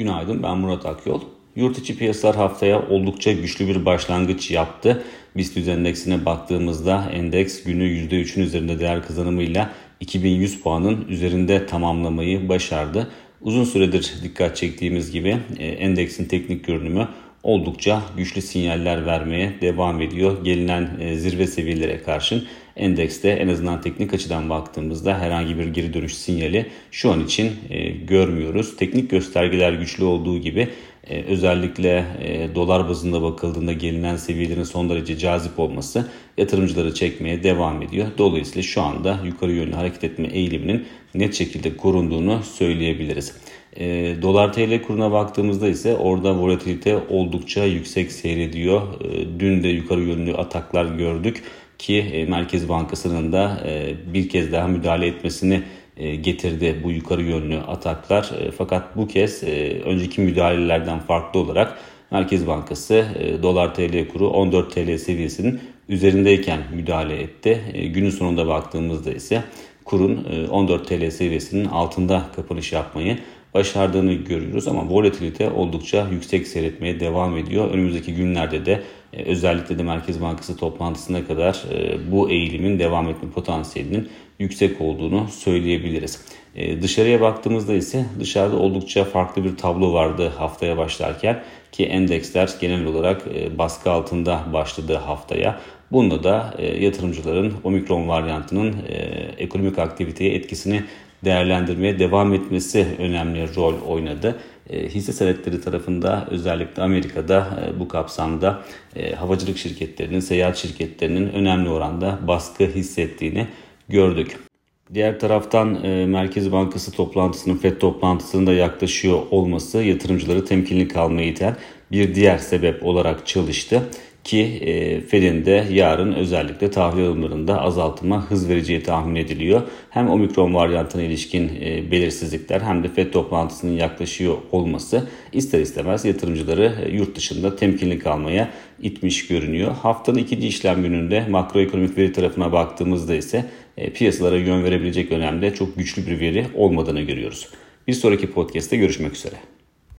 Günaydın ben Murat Akyol. Yurt içi piyasalar haftaya oldukça güçlü bir başlangıç yaptı. BIST endeksine baktığımızda endeks günü %3'ün üzerinde değer kazanımıyla 2100 puanın üzerinde tamamlamayı başardı. Uzun süredir dikkat çektiğimiz gibi e, endeksin teknik görünümü oldukça güçlü sinyaller vermeye devam ediyor. Gelinen e, zirve seviyelere karşın endekste en azından teknik açıdan baktığımızda herhangi bir geri dönüş sinyali şu an için e, görmüyoruz. Teknik göstergeler güçlü olduğu gibi e, özellikle dolar bazında bakıldığında gelinen seviyelerin son derece cazip olması yatırımcıları çekmeye devam ediyor. Dolayısıyla şu anda yukarı yönlü hareket etme eğiliminin net şekilde korunduğunu söyleyebiliriz. E, dolar TL kuruna baktığımızda ise orada volatilite oldukça yüksek seyrediyor. E, dün de yukarı yönlü ataklar gördük ki e, Merkez Bankası'nın da e, bir kez daha müdahale etmesini e, getirdi bu yukarı yönlü ataklar. E, fakat bu kez e, önceki müdahalelerden farklı olarak Merkez Bankası e, dolar TL kuru 14 TL seviyesinin üzerindeyken müdahale etti. E, günün sonunda baktığımızda ise kurun 14 e, TL seviyesinin altında kapanış yapmayı başardığını görüyoruz ama volatilite oldukça yüksek seyretmeye devam ediyor. Önümüzdeki günlerde de e, özellikle de Merkez Bankası toplantısına kadar e, bu eğilimin devam etme potansiyelinin yüksek olduğunu söyleyebiliriz. E, dışarıya baktığımızda ise dışarıda oldukça farklı bir tablo vardı haftaya başlarken ki endeksler genel olarak baskı altında başladı haftaya. Bunda da yatırımcıların omikron varyantının ekonomik aktiviteye etkisini değerlendirmeye devam etmesi önemli rol oynadı. E, hisse senetleri tarafında özellikle Amerika'da e, bu kapsamda e, havacılık şirketlerinin, seyahat şirketlerinin önemli oranda baskı hissettiğini gördük. Diğer taraftan Merkez Bankası toplantısının FED toplantısının da yaklaşıyor olması yatırımcıları temkinli kalmaya iten bir diğer sebep olarak çalıştı ki e, Fed'in de yarın özellikle tahvil alımlarında azaltıma hız vereceği tahmin ediliyor. Hem omikron varyantına ilişkin e, belirsizlikler hem de Fed toplantısının yaklaşıyor olması ister istemez yatırımcıları e, yurt dışında temkinli kalmaya itmiş görünüyor. Haftanın ikinci işlem gününde makroekonomik veri tarafına baktığımızda ise piyasalara yön verebilecek önemde çok güçlü bir veri olmadığını görüyoruz. Bir sonraki podcast'te görüşmek üzere.